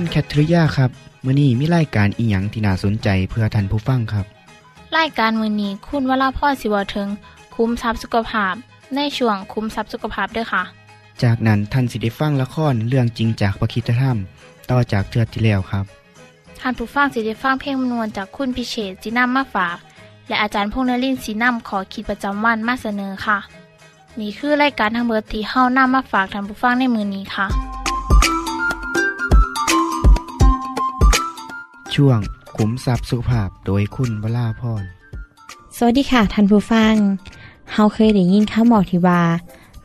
คุณแคทริยาครับมื้อนี้มีรายการอีหยังที่น่าสนใจเพื่อท่านผู้ฟังครับรายการมือนี้คุณวราพ่อสิวถึงคุ้มทรัพย์สุขภาพ ในช่วงคุ้มทรัพย์สุขภาพด้วยค่ะ จากนั้นท่านสิได้ฟังละครเรื่องจริงจากประคีตธรรม ต่อจากเทือกที่แล้วครับท่านผู้ฟังสิได้ฟังเพลงมนวนจากคุณพิเชษจีนัมมาฝาก และอาจารย์พงษ์นรินทร์สีนัมขอขีดประจำวันมาเสนอค่ะ นี่คือรายการทางเบอร์ที่เฮานํมาฝากท่านผู้ฟังในมือนี้ค่ะ ช่วงขุมทรัพย์สุภาพโดยคุณวราพรสวัสดีค่ะท่านผู้ฟังเฮาเคยได้ยินคำบอกที่ว่า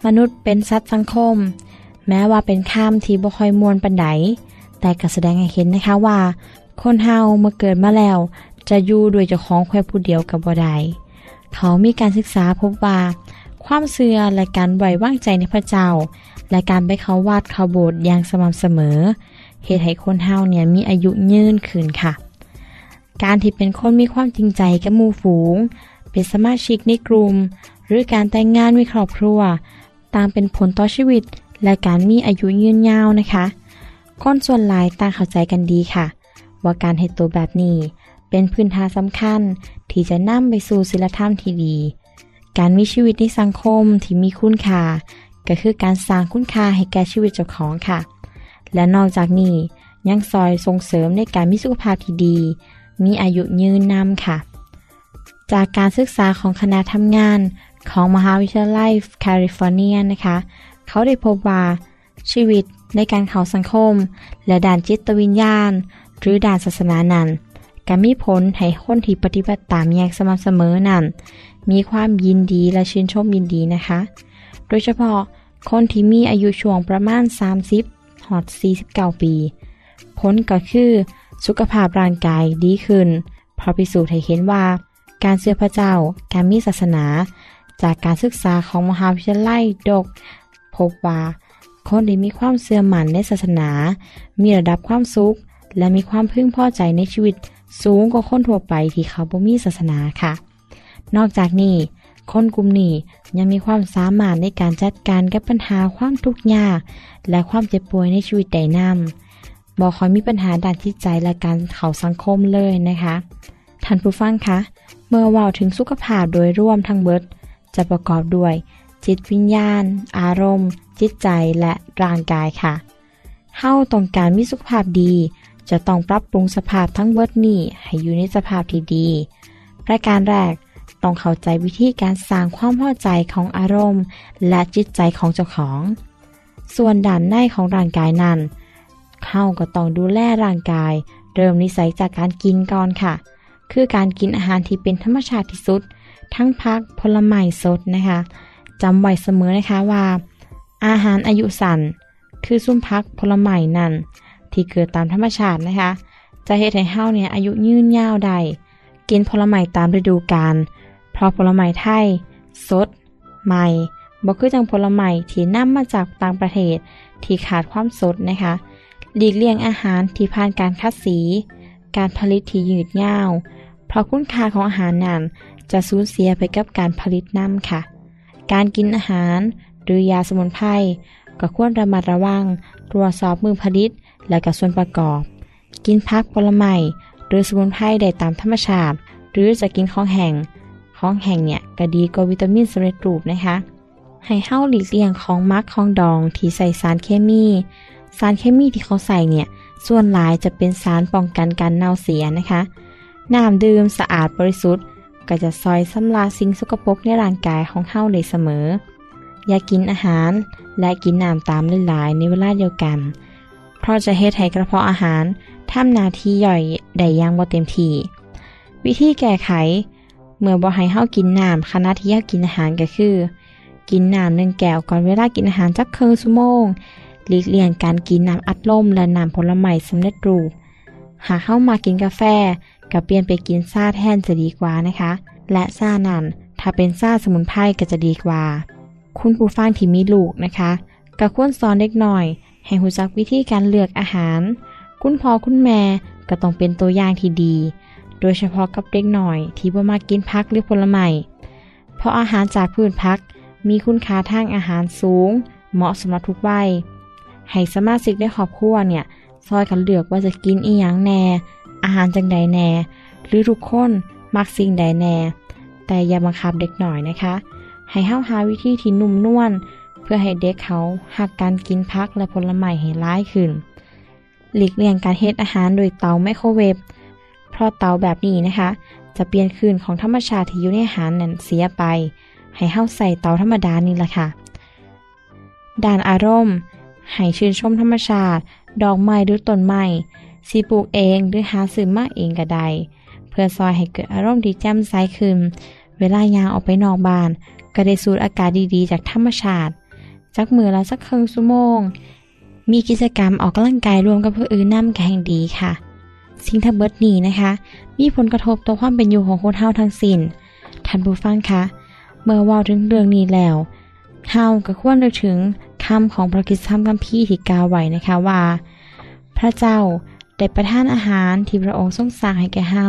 มนุษย์เป็นสัตว์สังคม แม้ว่าเป็นคำที่บ่ค่อยมวนปันไดแต่ก็แสดงให้เห็นนะคะว่า คนเฮาเมื่อเกิดมาแล้ว จะอยู่ด้วยเจ้าของแค่ผู้เดียวกับบ่ได้เขามีการศึกษาพบว่า ความเชื่อและการไว้วางใจในพระเจ้า และการไปเขาวัดเขาโบสถ์อย่างสม่ำเสมอ เหตุให้คนเฮาเนี่ยมีอายุยืนขึ้นค่ะ การที่เป็นคนมีความจริงใจกับมูฝูง เป็นสมาชิกในกลุ่ม หรือการแต่งงานมีครอบครัว ต่างเป็นผลต่อชีวิต และการมีอายุยืนยาวนะคะคนส่วนหลายต่างเข้าใจกันดีค่ะ ว่าการเหตุตัวแบบนี้ เป็นพื้นฐานสำคัญที่จะนำไปสู่ศีลธรรมที่ดี การมีชีวิตในสังคมที่มีคุณค่าก็คือการสร้างคุณค่าให้แก่ชีวิตเจ้าของค่ะ และนอกจากนี้ยังซอยส่งเสริมในการมีสุขภาพที่ดี มีอายุยืนนำค่ะ จากการศึกษาของคณะทำงานของมหาวิทยาลัยแคลิฟอร์เนียนะคะ เขาได้พบว่าชีวิตในการเข้าสังคม และด่านจิตวิญญาณ หรือด่านศาสนานั้นก็มีผลให้คนที่ปฏิบัติตามอย่างสม่ำเสมอนั้น มีความยินดีและชื่นชมยินดีนะคะ โดยเฉพาะคนที่มีอายุช่วงประมาณ 30 หอด49 ปีผลก็คือสุขภาพร่างกายดีขึ้นเพราะพิสูจน์ให้เห็นว่า การเชื่อพระเจ้า การมีศาสนา จากการศึกษาของมหาวิทยาลัยดก พบว่า คนที่มีความเสื่อมั่นในศาสนา มีระดับความสุข และมีความพึงพอใจในชีวิต สูงกว่าคนทั่วไปที่เขาบ่มีศาสนาค่ะ นอกจากนี้ คนกลุ่มนี้ยังมีความสามารถในการจัดการกับปัญหาความทุกข์ยาก และความเจ็บป่วยในชีวิตใดนำบอกคอยมีปัญหาด้านจิตใจและการเขาสังคมเลยนะคะ ท่านผู้ฟังคะ เมื่อว่าถึงสุขภาพโดยรวมทั้งเบิด จะประกอบด้วย จิตวิญญาณ อารมณ์ จิตใจและร่างกายค่ะเฮาต้องการมีสุขภาพดี จะต้องปรับปรุงสภาพทั้งเบิดนี้ให้อยู่ในสภาพที่ดี ประการแรก ต้องเข้าใจวิธีการสร้างความพอใจของอารมณ์ และจิตใจของเจ้าของ ส่วนด่านในของร่างกายนั้นเข้าก็ต้องดูแลร่างกาย เริ่มนิสัยจากการกินก่อนค่ะ คือการกินอาหารที่เป็นธรรมชาติที่สุด ทั้งพักผลไม้สดนะคะจำไว้เสมอนะคะว่า อาหารอายุสั้นคือซุ้มพักผลไม้นั่น ที่เกิดตามธรรมชาตินะคะ จะเฮ็ดให้เฮาเนี่ยอายุยืนยาวได้กินผลไม้ตามฤดูกาล เพราะผลไม้ไทย สด ใหม่บ่คือจังผลไม้ที่นำมาจากต่างประเทศที่ขาดความสดนะคะหลีกเลี่ยงอาหารที่ผ่านการคัดสี การผลิตที่ยืดยาว เพราะคุณค่าของอาหารนั้นจะสูญเสียไปกับการผลิตน้ำค่ะ การกินอาหารหรือยาสมุนไพรก็ควรระมัดระวัง ตรวจสอบมือผลิตและกับส่วนประกอบ กินพักผลไม้หรือสมุนไพรได้ตามธรรมชาติ หรือจะกินของแห้ง ของแห้งเนี่ยก็ดีกว่าวิตามินสำเร็จรูปนะคะ ให้เฮ้าหลีกเลี่ยงของมักของดองที่ใส่สารเคมี สารเคมีที่เขาใส่เนี่ย ส่วนหลายจะเป็นสารป้องกันการเน่าเสียนะคะ น้ำดื่มสะอาดบริสุทธิ์ ก็จะซอยสำลาสิ่งสกปรกในร่างกายของเฮาได้เสมอ อย่ากินอาหารและกินน้ำตามหลายๆในเวลาเดียวกันเพราะจะเฮ็ดให้กระเพาะอาหารทำหน้าที่ย่อยได้ย่างบ่เต็มที่ วิธีแก้ไข เมื่อบ่ให้เฮากินน้ำขณะที่เฮากินอาหารก็คือ กินน้ำหนึ่งแก้วก่อนเวลากินอาหารจักครึ่งชั่วโมงหลีกเลี่ยงการกินน้ำอัดลมและน้ำผลไม้สำเร็จรูป หากเข้ามากินกาแฟก็เปลี่ยนไปกินซาแทนจะดีกว่านะคะ และซานั้นถ้าเป็นซาสมุนไพรก็จะดีกว่า คุณผู้ฟังที่มีลูกนะคะก็ควรสอนเด็กหน่อย ให้รู้จักวิธีการเลือกอาหาร คุณพ่อคุณแม่ก็ต้องเป็นตัวอย่างที่ดี โดยเฉพาะกับเด็กหน่อยที่บ่มากินพักหรือผลไม้เพราะอาหารจากพืชพักมีคุณค่าทางอาหารสูง เหมาะสำหรับทุกวัยให้สมาชิกในครอบครัวเนี่ยซอยกันเลือกว่าจะกินอีหยังแน่ อาหารจังใดแน่ หรือทุกคนมักสิ่งใดแน่ แต่อย่าบังคับเด็กหน่อยนะคะ ให้เฮาหาวิธีที่นุ่มนวลเพื่อให้เด็กเขาหักการกินพักและผลไม้ให้ร้ายขึ้น หลีกเลี่ยงการเฮ็ดอาหารโดยเตาไมโครเวฟ เพราะเตาแบบนี้นะคะ จะเปลี่ยนคืนของธรรมชาติที่อยู่ในอาหารนั้นเสียไป ให้เฮาใส่เตาธรรมดานี่แหละค่ะด้านอารมณ์ให้ชื่นชมธรรมชาติ ดอกไม้หรือต้นไม้สีปลูกเองหรือหาซื้อมาเองก็ได้เพื่อซอยให้เกิดอารมณ์ที่แจ่มใสขึ้น เวลายางออกไปนอกบ้านก็ได้สูดอากาศดีๆ จากธรรมชาติ จักมือละสักครึ่งชั่วโมง มีกิจกรรมออกกำลังกายรวมกับผู้อื่นนำแข่งดีค่ะ สิ่งทั้งเบิดนี้นะคะ มีผลกระทบต่อความเป็นอยู่ของคนเฮาทั้งสิ้นท่านผู้ฟังคะ เมื่อว่าถึงเรื่องนี้แล้วเฮาก็ควรนึกถึงคำของพระคริสต์ธรรมคัมภีร์ที่กล่าวไว้นะคะว่า พระเจ้าได้ประทานอาหารที่พระองค์ทรงสร้างให้แก่เฮา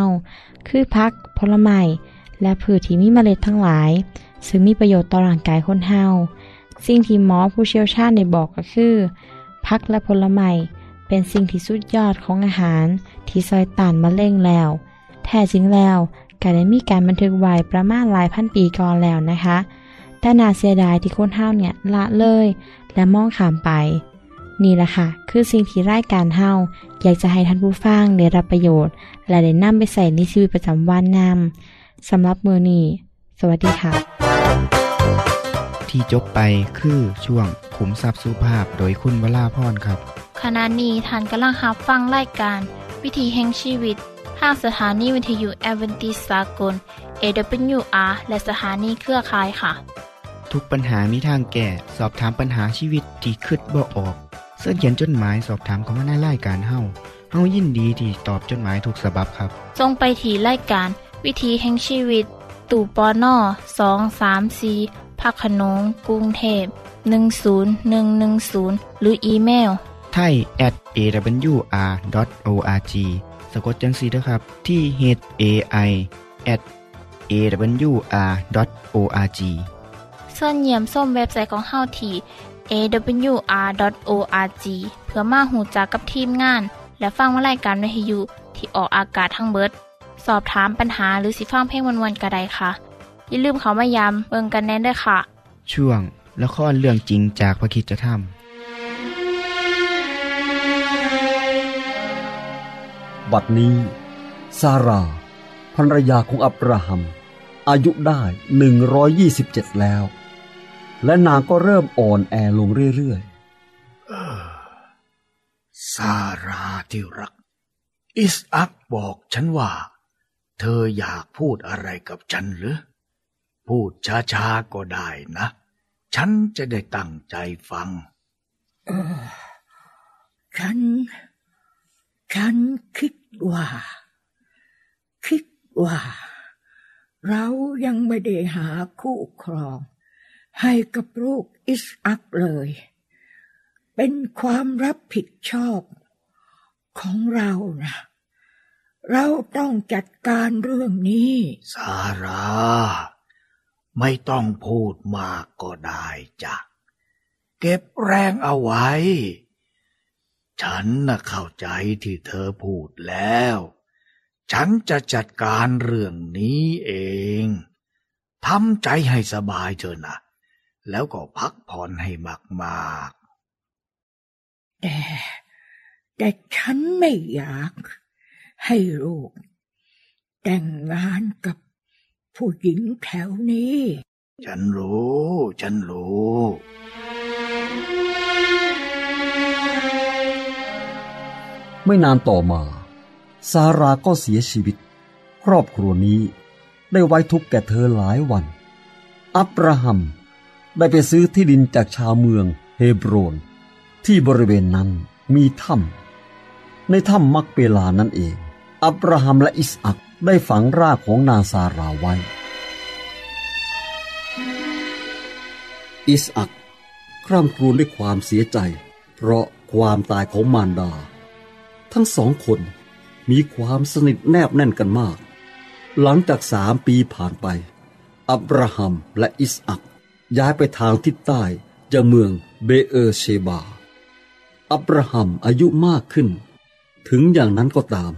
คือพักผลไม้และพืชที่มีเมล็ดทั้งหลาย ซึ่งมีประโยชน์ต่อร่างกายคนเฮาสิ่งที่หมอผู้เชี่ยวชาญได้บอกก็คือ พักและผลไม้ เป็นสิ่งที่สุดยอดของอาหารที่ซอยตานมะเร็งแล้ว แท้จริงแล้วก็ได้มีการบันทึกไว้ประมาณหลายพันปีก่อนแล้วนะคะ แต่น่าเสียดายที่คนเฮาเนี่ยละเลย และมองข้ามไป นี่แหละค่ะ คือสิ่งที่รายการเฮาอยากจะให้ท่านผู้ฟังได้รับประโยชน์ และได้นำไปใส่ในชีวิตประจำวันนำสำหรับมือนี้สวัสดีค่ะ ที่จบไปคือช่วงขุมทรัพย์สุภาพโดยคุณวราพรครับ ขณะนี้ท่านกำลังรับฟังรายการ วิถีแห่งชีวิตทางสถานีวิทยุแอเวนติสากล AWR และสถานีเครือข่ายค่ะ ทุกปัญหามีทางแก้ สอบถามปัญหาชีวิตที่คืดบ่ออก เสื้อเขียนจดหมายสอบถามเขามาในรายการเฮาเฮายินดีที่ตอบจดหมายถูกสาบบครับทรงไปถีรายการ วิถีแห่งชีวิต ตู่ปอน่อสองสามสีพักขนงกรุงเทพ 10110 หรืออีเมล ไทย at awr.org สะกดจังสีนะครับ ที่ h a i at awr.org ส่วนเยี่ยมส้มเว็บไซต์ของเฮาที่ awr.org เพื่อมาหูจักกับทีมงาน และฟังวารายการวิทยุที่ออกอากาศทั้งเบิด สอบถามปัญหาหรือสิฟังเพลงวนๆกระไดค่ะ อย่าลืมเขามายามเบิงกันแน่นด้วยค่ะ ช่วงละครเรื่องจริงจากพระคริสตธร บัดนี้ ซาร่าภรรยาของอับราฮัม อายุได้ 127 แล้ว และนางก็เริ่มอ่อนแอลงเรื่อยซาราที่รัก อิสอักบอกฉันว่า เธออยากพูดอะไรกับฉันหรือ พูดช้าๆก็ได้นะ ฉันจะได้ตั้งใจฟังเออฉัน ฉันคิดว่า คิดว่า เรายังไม่ได้หาคู่ครอง ให้กับลูกอิสอักเลย เป็นความรับผิดชอบของเรานะเราต้องจัดการเรื่องนี้ ซาร่า ไม่ต้องพูดมากก็ได้จ้ะ เก็บแรงเอาไว้ ฉันน่ะเข้าใจที่เธอพูดแล้ว ฉันจะจัดการเรื่องนี้เองทำใจให้สบายเถอะนะ แล้วก็พักผ่อนให้มากแต่ แต่ฉันไม่อยาก ให้ลูก แต่งงานกับผู้หญิงแถวนี้ ฉันรู้ ฉันรู้ ไม่นานต่อมา ซาราก็เสียชีวิต ครอบครัวนี้ได้ไว้ทุกข์แก่เธอหลายวัน อับราฮัมได้ไปซื้อที่ดินจากชาวเมืองเฮบรน ที่บริเวณนั้นมีถ้ำในถ้ำมักเปลานั่นเอง อับราฮัมและอิสอักได้ฝังรากของนางซาราไว้ อิสอักคร่ำครวญด้วยความเสียใจ เพราะความตายของมารดา ทั้งสองคนมีความสนิทแนบแน่นกันมาก หลังจากสามปีผ่านไป อับราฮัมและอิสอักย้ายไปทางทิศใต้จากเมืองเบเอเชบา อับราฮัมอายุมากขึ้น ถึงอย่างนั้นก็ตาม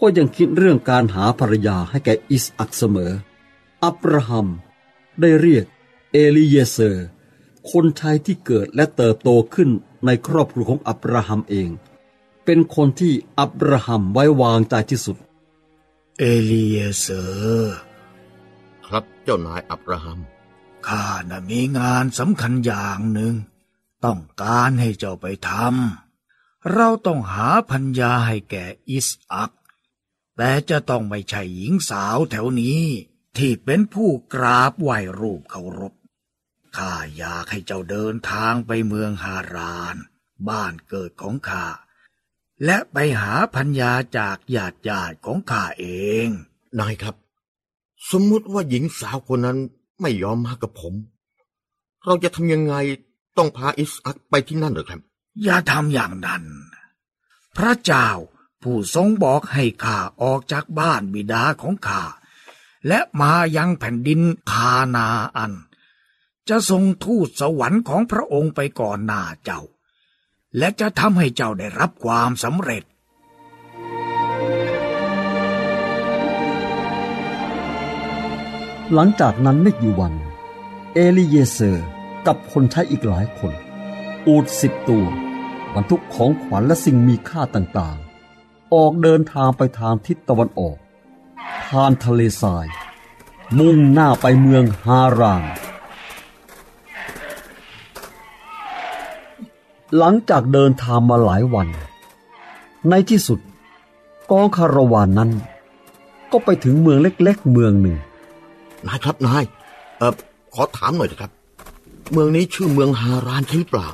ก็ยังคิดเรื่องการหาภรรยาให้แก่อิสอักเสมอ อับราฮัมได้เรียกเอลีเยเซอร์ คนใช้ที่เกิดและเติบโตขึ้นในครอบครัวของอับราฮัมเอง เป็นคนที่อับราฮัมไว้วางใจที่สุด เอลีเยเซอร์ครับเจ้านายอับราฮัมข้าน่ะมีงานสำคัญอย่างหนึ่ง ต้องการให้เจ้าไปทำเราต้องหาภรรยาให้แก่อิสอักแต่จะต้องไม่ใช่หญิงสาวแถวนี้ ที่เป็นผู้กราบไหว้รูปเคารพข้าอยากให้เจ้าเดินทางไปเมืองฮาราน บ้านเกิดของข้า และไปหาพัญญาจากญาติญาติของข้าเอง นายครับ สมมุติว่าหญิงสาวคนนั้นไม่ยอมมากับผม เราจะทำยังไงต้องพาอิสอักไปที่นั่นเหรือครับ อย่าทำอย่างนั้น พระเจ้าผู้ทรงบอกให้ข้าออกจากบ้านบิดาของข้าและมายังแผ่นดินคานาอัน จะทรงทูตสวรรค์ของพระองค์ไปก่อนหน้าเจ้า และจะทำให้เจ้าได้รับความสำเร็จ หลังจากนั้นไม่กี่วัน เอลีเยเซอร์กับคนใช้อีกหลายคน อูดสิบตัวบรรทุกของขวัญและสิ่งมีค่าต่างๆ ออกเดินทางไปทางทิศตะวันออก ผ่านทะเลทราย มุ่งหน้าไปเมืองฮาราน หลังจากเดินทางมาหลายวัน ในที่สุดกองคาราวานนั้น ก็ไปถึงเมืองเล็ก ๆ เมืองหนึ่ง นายครับนายเออขอถามหน่อยนะครับ เมืองนี้ชื่อเมืองฮารานใช่หรือเปล่า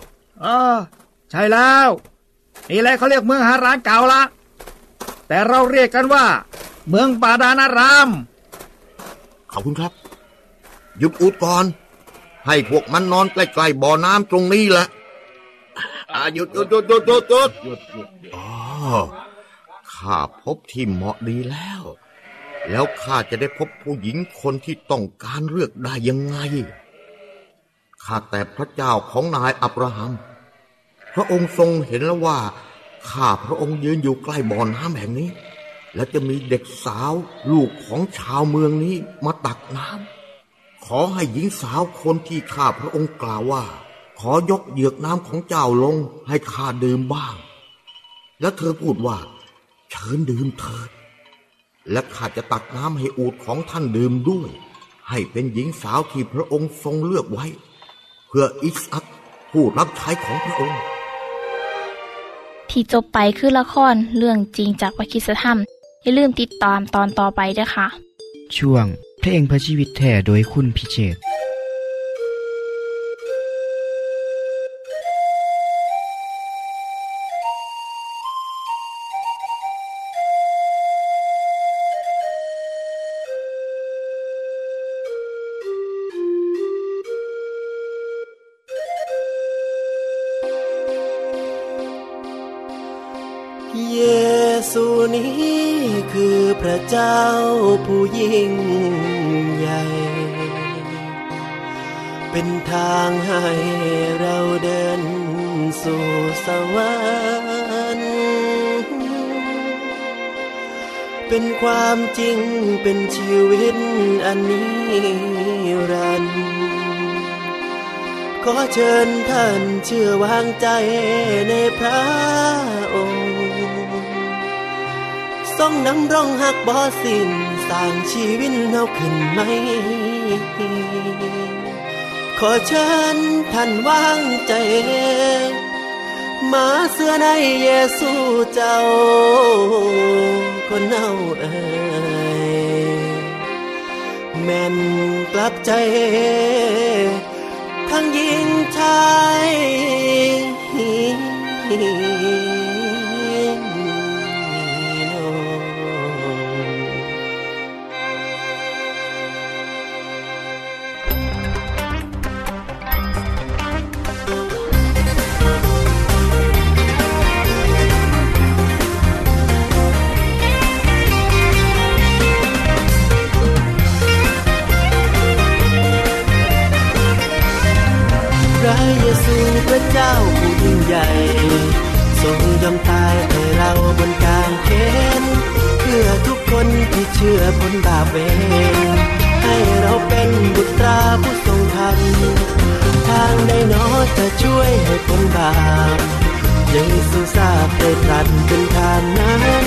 อ่าใช่แล้วนี่แหละเขาเรียกเมืองฮารานเก่าละแต่เราเรียกกันว่า เมืองปาดานาราม ขอบคุณครับ หยุดอุดก่อน ให้พวกมันนอนใกล้ๆบ่อน้ำตรงนี้แหละ อาหยุดหยุดหยุดหยุดหยุดหยุดหยุดอ๋ข้าพบที่เหมาะดีแล้ว แล้วข้าจะได้พบผู้หญิงคนที่ต้องการเลือกได้ยังไงข้าแต่พระเจ้าของนายอับราฮัม พระองค์ทรงเห็นแล้วว่าข้าพระองค์ยืนอยู่ใกล้บ่อน้ำแห่งนี้ และจะมีเด็กสาวลูกของชาวเมืองนี้มาตักน้ำขอให้หญิงสาวคนที่ข้าพระองค์กล่าวว่า ขอยกเหยือกน้ำของเจ้าลงให้ข้าดื่มบ้าง แล้วเธอพูดว่า เชิญดื่มเถิด และข้าจะตักน้ำให้อูดของท่านดื่มด้วย ให้เป็นหญิงสาวที่พระองค์ทรงเลือกไว้ เพื่ออิสอักผู้รับใช้ของพระองค์ ที่จบไปคือละครเรื่องจริงจากวิคิสธรรม อย่าลืมติดตามตอนต่อไปด้วยค่ะ ช่วงเพลงเพื่อชีวิตแท่โดยคุณพิเชษ ความจริงเป็นชีวิตอันนี้รันดร์ขอเชิญท่านเชื่อวางใจในพระองค์ทรงนำร่องหักบ่สิ้นสร้างชีวิตเฮาขึ้นไหม ขอเชิญท่านวางใจ มาเสื้อในเยซูเจ้า คนเน่าเอ่ยแม่นกลับใจ ทั้งยิงชาย เชื่อพ้นบาปเวรให้เราเป็นบุตราผู้ทรงธรรมทางใดนอจะช่วยให้พ้นบาปเยซูทราบได้ตรัสเป็นทางนั้น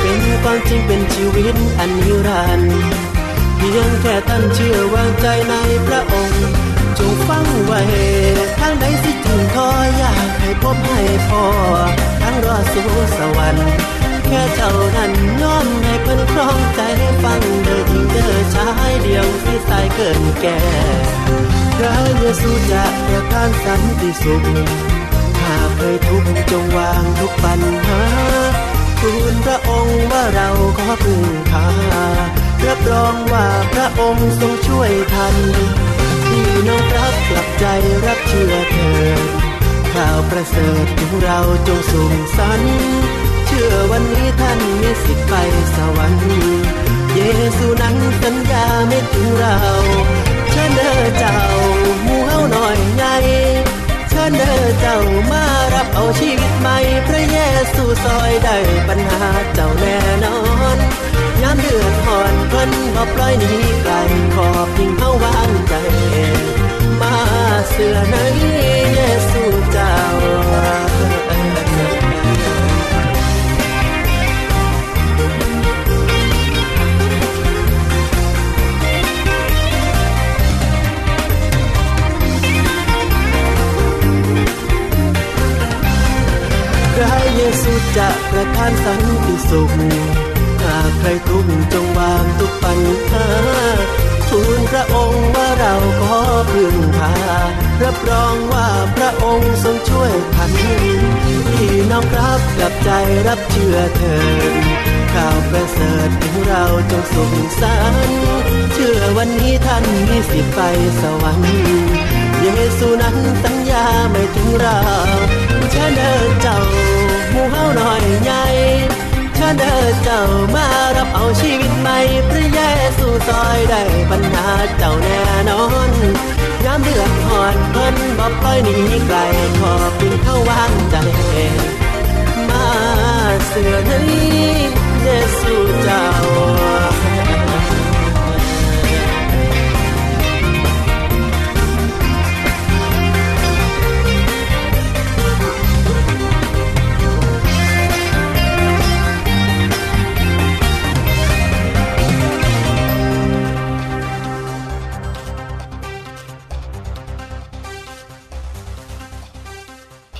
เป็นความจริงเป็นชีวิตอันนิรันดร์เพียงแค่ท่านเชื่อวางใจในพระองค์จงฟังไว้ทางใดสิถึงคอยอยากให้พบให้พอทั้งรอสู่สวรรค์ แค่เจ้านั้นน้อมให้เพิ่นครองใจฟังเด้อทิงเด้อชายเดียวที่สายเกินแก่พระเยซูจะประทานสันติสุขหากเคยทุกข์จงวางทุกปัญหาทูลพระองค์ว่าเราขอพึ่งพารับรองว่าพระองค์ทรงช่วยทันพี่น้องรับกลับใจรับเชื่อเถิดข่าวประเสริฐของเราจงสูงสัน ชื่อวันนี้ท่านมีสิทธิ์ไปสวรรค์เยซูนั้นสัญญาไม่ถึงเรา เชิญเด้อเจ้ามูเฮาหน่อยใหญ่เชิญเด้อเจ้ามารับเอาชีวิตใหม่พระเยซูซอยได้ปัญหาเจ้าแน่นอนยามเดือดหอนเพิ่นบ่ปล่อยหนีไกลขอบพิงเฮาวางใจ มาเสือในเยซูเจ้าานสันติสุข หากใครทุกข์จงวางทุกปัญหาทูลพระองค์ว่าเราขอพึ่งพา รับรองว่าพระองค์ทรงช่วยทันพี่น้องรับกลับใจรับเชื่อเถิดข่าวประเสริฐของเราจงสุขสันเชื่อวันนี้ท่านมีสิทธิ์ไปสวรรค์เยซูนั้นสัญญาไม่ถึงเราเชิญเดินเจ้า มู่เฮาหน่อยใหญ่เชิญเดินเจ้ามารับเอาชีวิตใหม่พระเยซูซอยได้ปัญหาเจ้าแน่นอนยามเดือดหอนเพิ่นบอกปล่อยหนีไกลขอบพียงเข้าวางใจมาเสือนี้เยซูเจ้า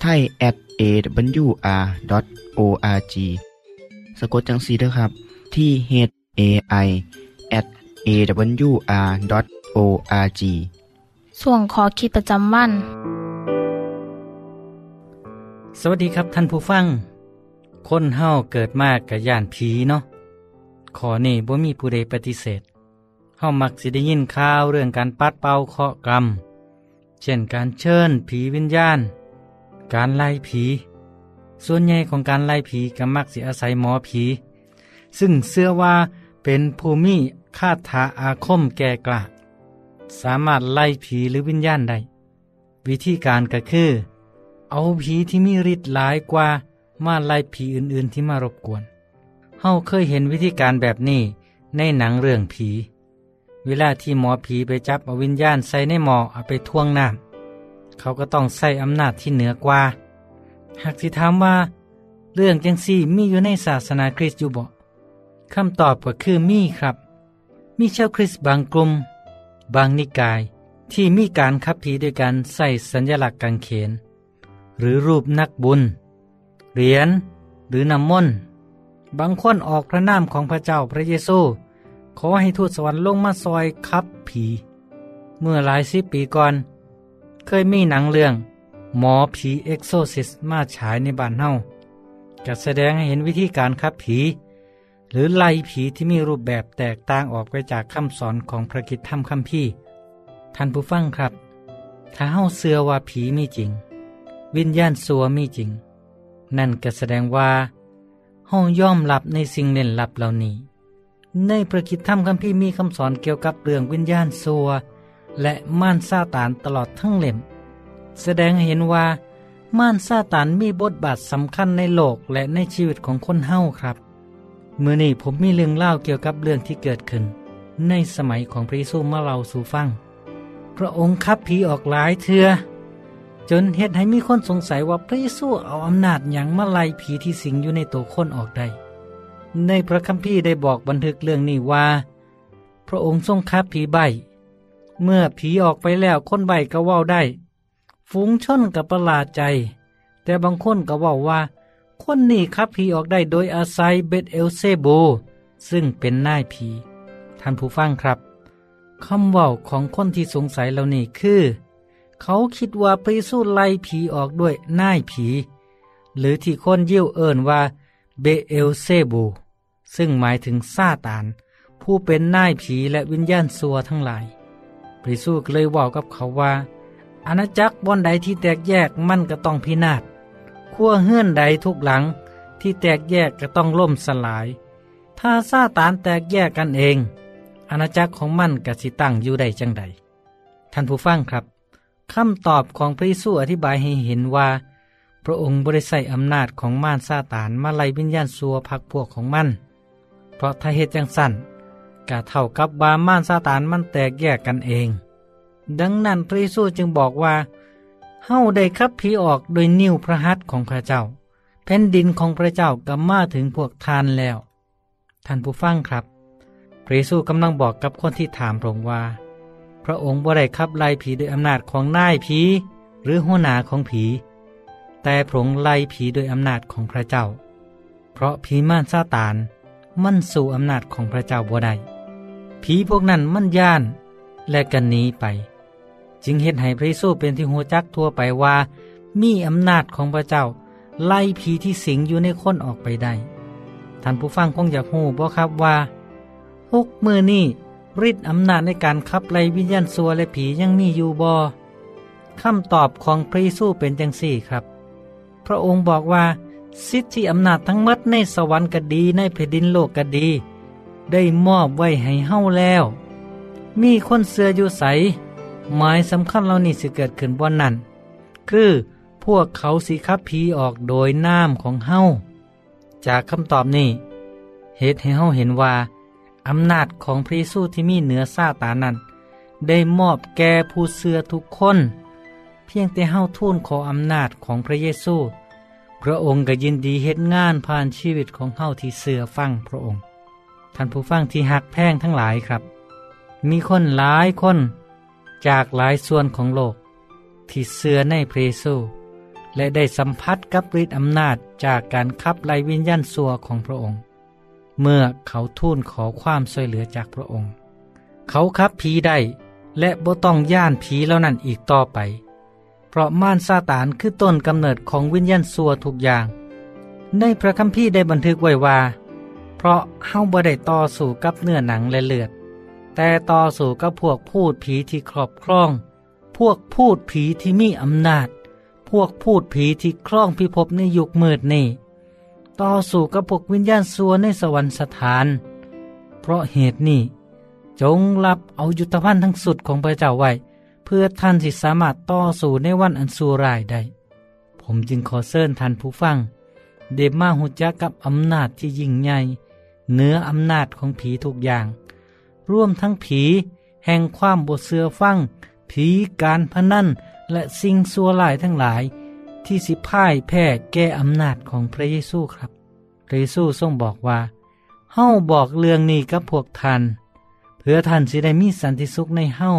ไทย at awr.org สะกดจังสีด้วยครับ ที่ h a i at awr.org ส่วนขอคิดประจำวัน สวัสดีครับท่านผู้ฟัง คนเฮาเกิดมากกับย่านผีเนาะขอนี่บ่มีผู้ใดปฏิเสธเฮามักสิได้ยินข่าวเรื่องการปัดเป่าเคราะห์กรรม เช่นการเชิญผีวิญญาณ การไล่ผี ส่วนใหญ่ของการไล่ผีก็มักสิอาศัยหมอผี ซึ่งเชื่อว่าเป็นภูมิคาถาอาคมแก่กล้าสามารถไล่ผีหรือวิญญาณได้ วิธีการก็คือ เอาผีที่มีฤทธิ์หลายกว่ามาไล่ผีอื่นๆที่มารบกวนเฮาเคยเห็นวิธีการแบบนี้ในหนังเรื่องผี เวลาที่หมอผีไปจับเอาวิญญาณใส่ในหมอเอาไปท่วงน้ำ เขาก็ต้องใส่อำนาจที่เหนือกว่า หากสิถามว่า เรื่องจังซี่มีอยู่ในศาสนาคริสต์อยู่บ่คำตอบก็คือมีครับ มีชาวคริสต์บางกลุ่มบางนิกายที่มีการขับผีด้วยการใส่สัญลักษณ์กางเขน หรือรูปนักบุญ เหรียญหรือน้ำมนต์บางคนออกพระนามของพระเจ้าพระเยซูขอให้ทูตสวรรค์ลงมาซอยขับผี เมื่อหลายสิบปีก่อน เคยมีหนังเรื่อง หมอผีเอ็กโซซิสมาฉายในบ้านเฮาจะแสดงให้เห็นวิธีการขับผี หรือไล่ผีที่มีรูปแบบแตกต่างออกไปจากคำสอนของพระคริสตธรรมคัมภีร์ท่านผู้ฟังครับ ถ้าเฮาเชื่อว่าผีมีจริง วิญญาณสัวมีจริง นั่นก็แสดงว่าเฮายอมรับในสิ่งเล่นลับเหล่านี้ ในพระคิดธรรมคัมภีร์มีคำสอนเกี่ยวกับเรื่องวิญญาณสัว และม่านซาตานตลอดทั้งเล่ม แสดงให้เห็นว่า ม่านซาตานมีบทบาทสำคัญในโลกและในชีวิตของคนเฮาครับเมื่อนี้ผมมีเรื่องเล่าเกี่ยวกับเรื่องที่เกิดขึ้น ในสมัยของพระเยซูมาเล่าสู่ฟัง พระองค์ขับผีออกหลายเทือ จนเหตุให้มีคนสงสัยว่าพระเยซูเอาอำนาจอย่างมาไล่ผีที่สิงอยู่ในตัวคนออกได้ ในพระคัมภีร์ได้บอกบันทึกเรื่องนี้ว่า พระองค์ทรงขับผีใบ เมื่อผีออกไปแล้วคนใบก็เว้าได้ ฝูงชนกับประหลาดใจ แต่บางคนก็เว่าว่า คนนี้ขับผีออกได้โดยอาศัยเบตเอลเซโบ ซึ่งเป็นนายผีท่านผู้ฟังครับคำว่าของคนที่สงสัยเหล่านี้คือ เขาคิดว่าพระเยซูไล่ผีออกด้วยนายผี หรือที่คนเยี่ยวเอินว่าเบเอลเซโบ ซึ่งหมายถึงซาตาน ผู้เป็นนายผีและวิญญาณสัวทั้งหลาย พระเยซูก็เลยบอกกับเขาว่าอาณาจักรบอนใดที่แตกแยกมันก็ต้องพินาศขั้วเฮื่อนใดทุกหลังที่แตกแยกก็ต้องล่มสลาย ถ้าซาตานแตกแยกกันเองอาณาจักรของมันก็สิตั้งอยู่ได้จังใด ท่านผู้ฟังครับคำตอบของพระเยซูอธิบายให้เห็นว่า พระองค์บริใส่อำนาจของมารซาตานมาไล่วิญญาณสัวพักพวกของมัน เพราะถ้าเหตุจังสั้น ก็เท่ากับบามารซาตานมันแตกแยกกันเอง ดังนั้นพระเยซูจึงบอกว่าเฮาได้ขับผีออกโดยนิ้วพระหัตถ์ของพระเจ้าแผ่นดินของพระเจ้าก็มาถึงพวกทานแล้ว ท่านผู้ฟังครับ พระเยซูกำลังบอกกับคนที่ถามพระองค์ว่า พระองค์บ่ได้ขับไล่ผีโดยอำนาจของนายผี หรือหัวหน้าของผี แต่พระองค์ไล่ผีโดยอำนาจของพระเจ้า เพราะผีม่านซาตาน มันสู่อำนาจของพระเจ้าบ่ได้ ผีพวกนั้นมันย่าน และกันหนีไป จึงเห็นให้พระเยซูเป็นที่หัวจักทั่วไปว่า มีอำนาจของพระเจ้า ไล่ผีที่สิงอยู่ในคนออกไปได้ ท่านผู้ฟังคงอยากหูบ่ครับว่าหกมือนี่ฤทธิ์อำนาจในการขับไล่วิญญาณสัวและผียังมีอยู่บ่คำตอบของพระเยซูเป็นจังสี่ครับ พระองค์บอกว่าสิทธิอำนาจทั้งหมดในสวรรค์ก็ดีในแผ่นดินโลกก็ดี ได้มอบไว้ให้เฮาแล้ว มีคนเสืออยู่ใส หมายสำคัญเหล่านี้สิเกิดขึ้นบนนั้นคือพวกเขาสิขับผีออกโดยน้ำของเฮาจากคำตอบนี้เหตุให้เฮาเห็นว่าอำนาจของพระเยซูที่มีเหนือซาตานนั้น ได้มอบแก่ผู้เสือทุกคน เพียงแต่เฮาทูลขออำนาจของพระเยซู พระองค์ก็ยินดีเฮ็ดงานผ่านชีวิตของเฮาที่เสือฟังพระองค์ ท่านผู้ฟังที่หักแพงทั้งหลายครับ มีคนหลายคนจากหลายส่วนของโลก ที่เสือในพระเยซูและได้สัมผัสกับฤทธิ์อำนาจจากการขับไล่วิญญาณสัวของพระองค์ เมื่อเขาทูลขอความช่วยเหลือจากพระองค์ เขาขับผีได้และบ่ต้องย่านผีแล้วนั่นอีกต่อไป เพราะม่านซาตานคือต้นกำเนิดของวิญญาณสัวทุกอย่าง ในพระคัมภีร์ได้บันทึกไว้ว่า เพราะเฮาบ่ได้ต่อสู้กับเนื้อหนังและเลือด แต่ต่อสู้กับพวกพูดผีที่ครอบครอง พวกพูดผีที่มีอำนาจ พวกพูดผีที่คล่องพิภพในยุคมืดนี่ ต่อสู้กับพวกวิญญาณซัวในสวรรคสถาน เพราะเหตุนี้จงรับเอายุทธภัณฑ์ทั้งสุดของพระเจ้าไว้ เพื่อท่านสิสามารถต่อสู้ในวันอันสูรายได้ ผมจึงขอเชิญท่านผู้ฟัง เดบมาหุจักกับอำนาจที่ยิ่งใหญ่ เนื้ออำนาจของผีทุกอย่าง ร่วมทั้งผีแห่งความบทเสือฟัง ผีการพนันและสิ่งซัวลายทั้งหลาย ที่สิพ่ายแพ้แก้อำนาจของพระเยซูครับพระเยซูทรงบอกว่าเฮ้าบอกเรื่องนี้กับพวกท่านเพื่อท่านสิได้มีสันติสุขในเฮ้า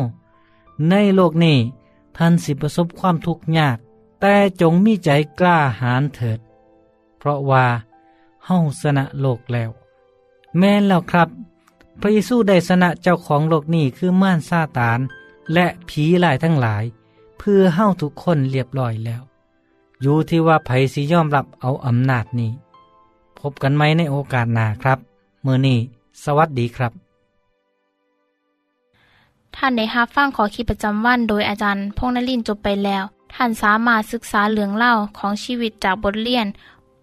ในโลกนี้ท่านสิประสบความทุกข์ยาก แต่จงมีใจกล้าหาญเถิด เพราะว่าเฮ้าสนะโลกแล้ว แม่นแล้วครับ พระเยซูได้สนะเจ้าของโลกนี้คือม่านซาตาน และผีหลายทั้งหลาย เพื่อเฮ้าทุกคนเรียบร้อยแล้ว อยู่ที่ว่าไผสิยอมรับเอาอำนาจนี้ พบกันไหมในโอกาสหน้าครับ เมื่อนี้สวัสดีครับ ท่านได้รับฟั่งขอคิดประจำวันโดยอาจารย์พงนลินจบไปแล้ว ท่านสามารถศึกษาเรื่องเล่าของชีวิตจากบทเรียน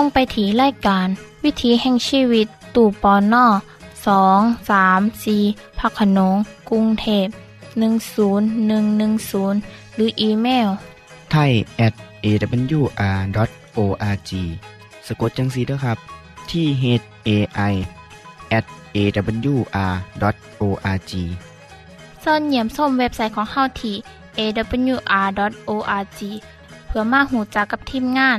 องไปถีรายการ วิถีแห่งชีวิต ตู่ปอนนอสองสามสีพักขนงกรุงเทพ10110 หรืออีเมลไทย at awr.org สะกดจังสีด้วยครับ ที่ h a i at awr.org เสินเหยี่ยมส้มเว็บไซต์ของเฮาที่ awr.org เพื่อมาหูจักกับทีมงาน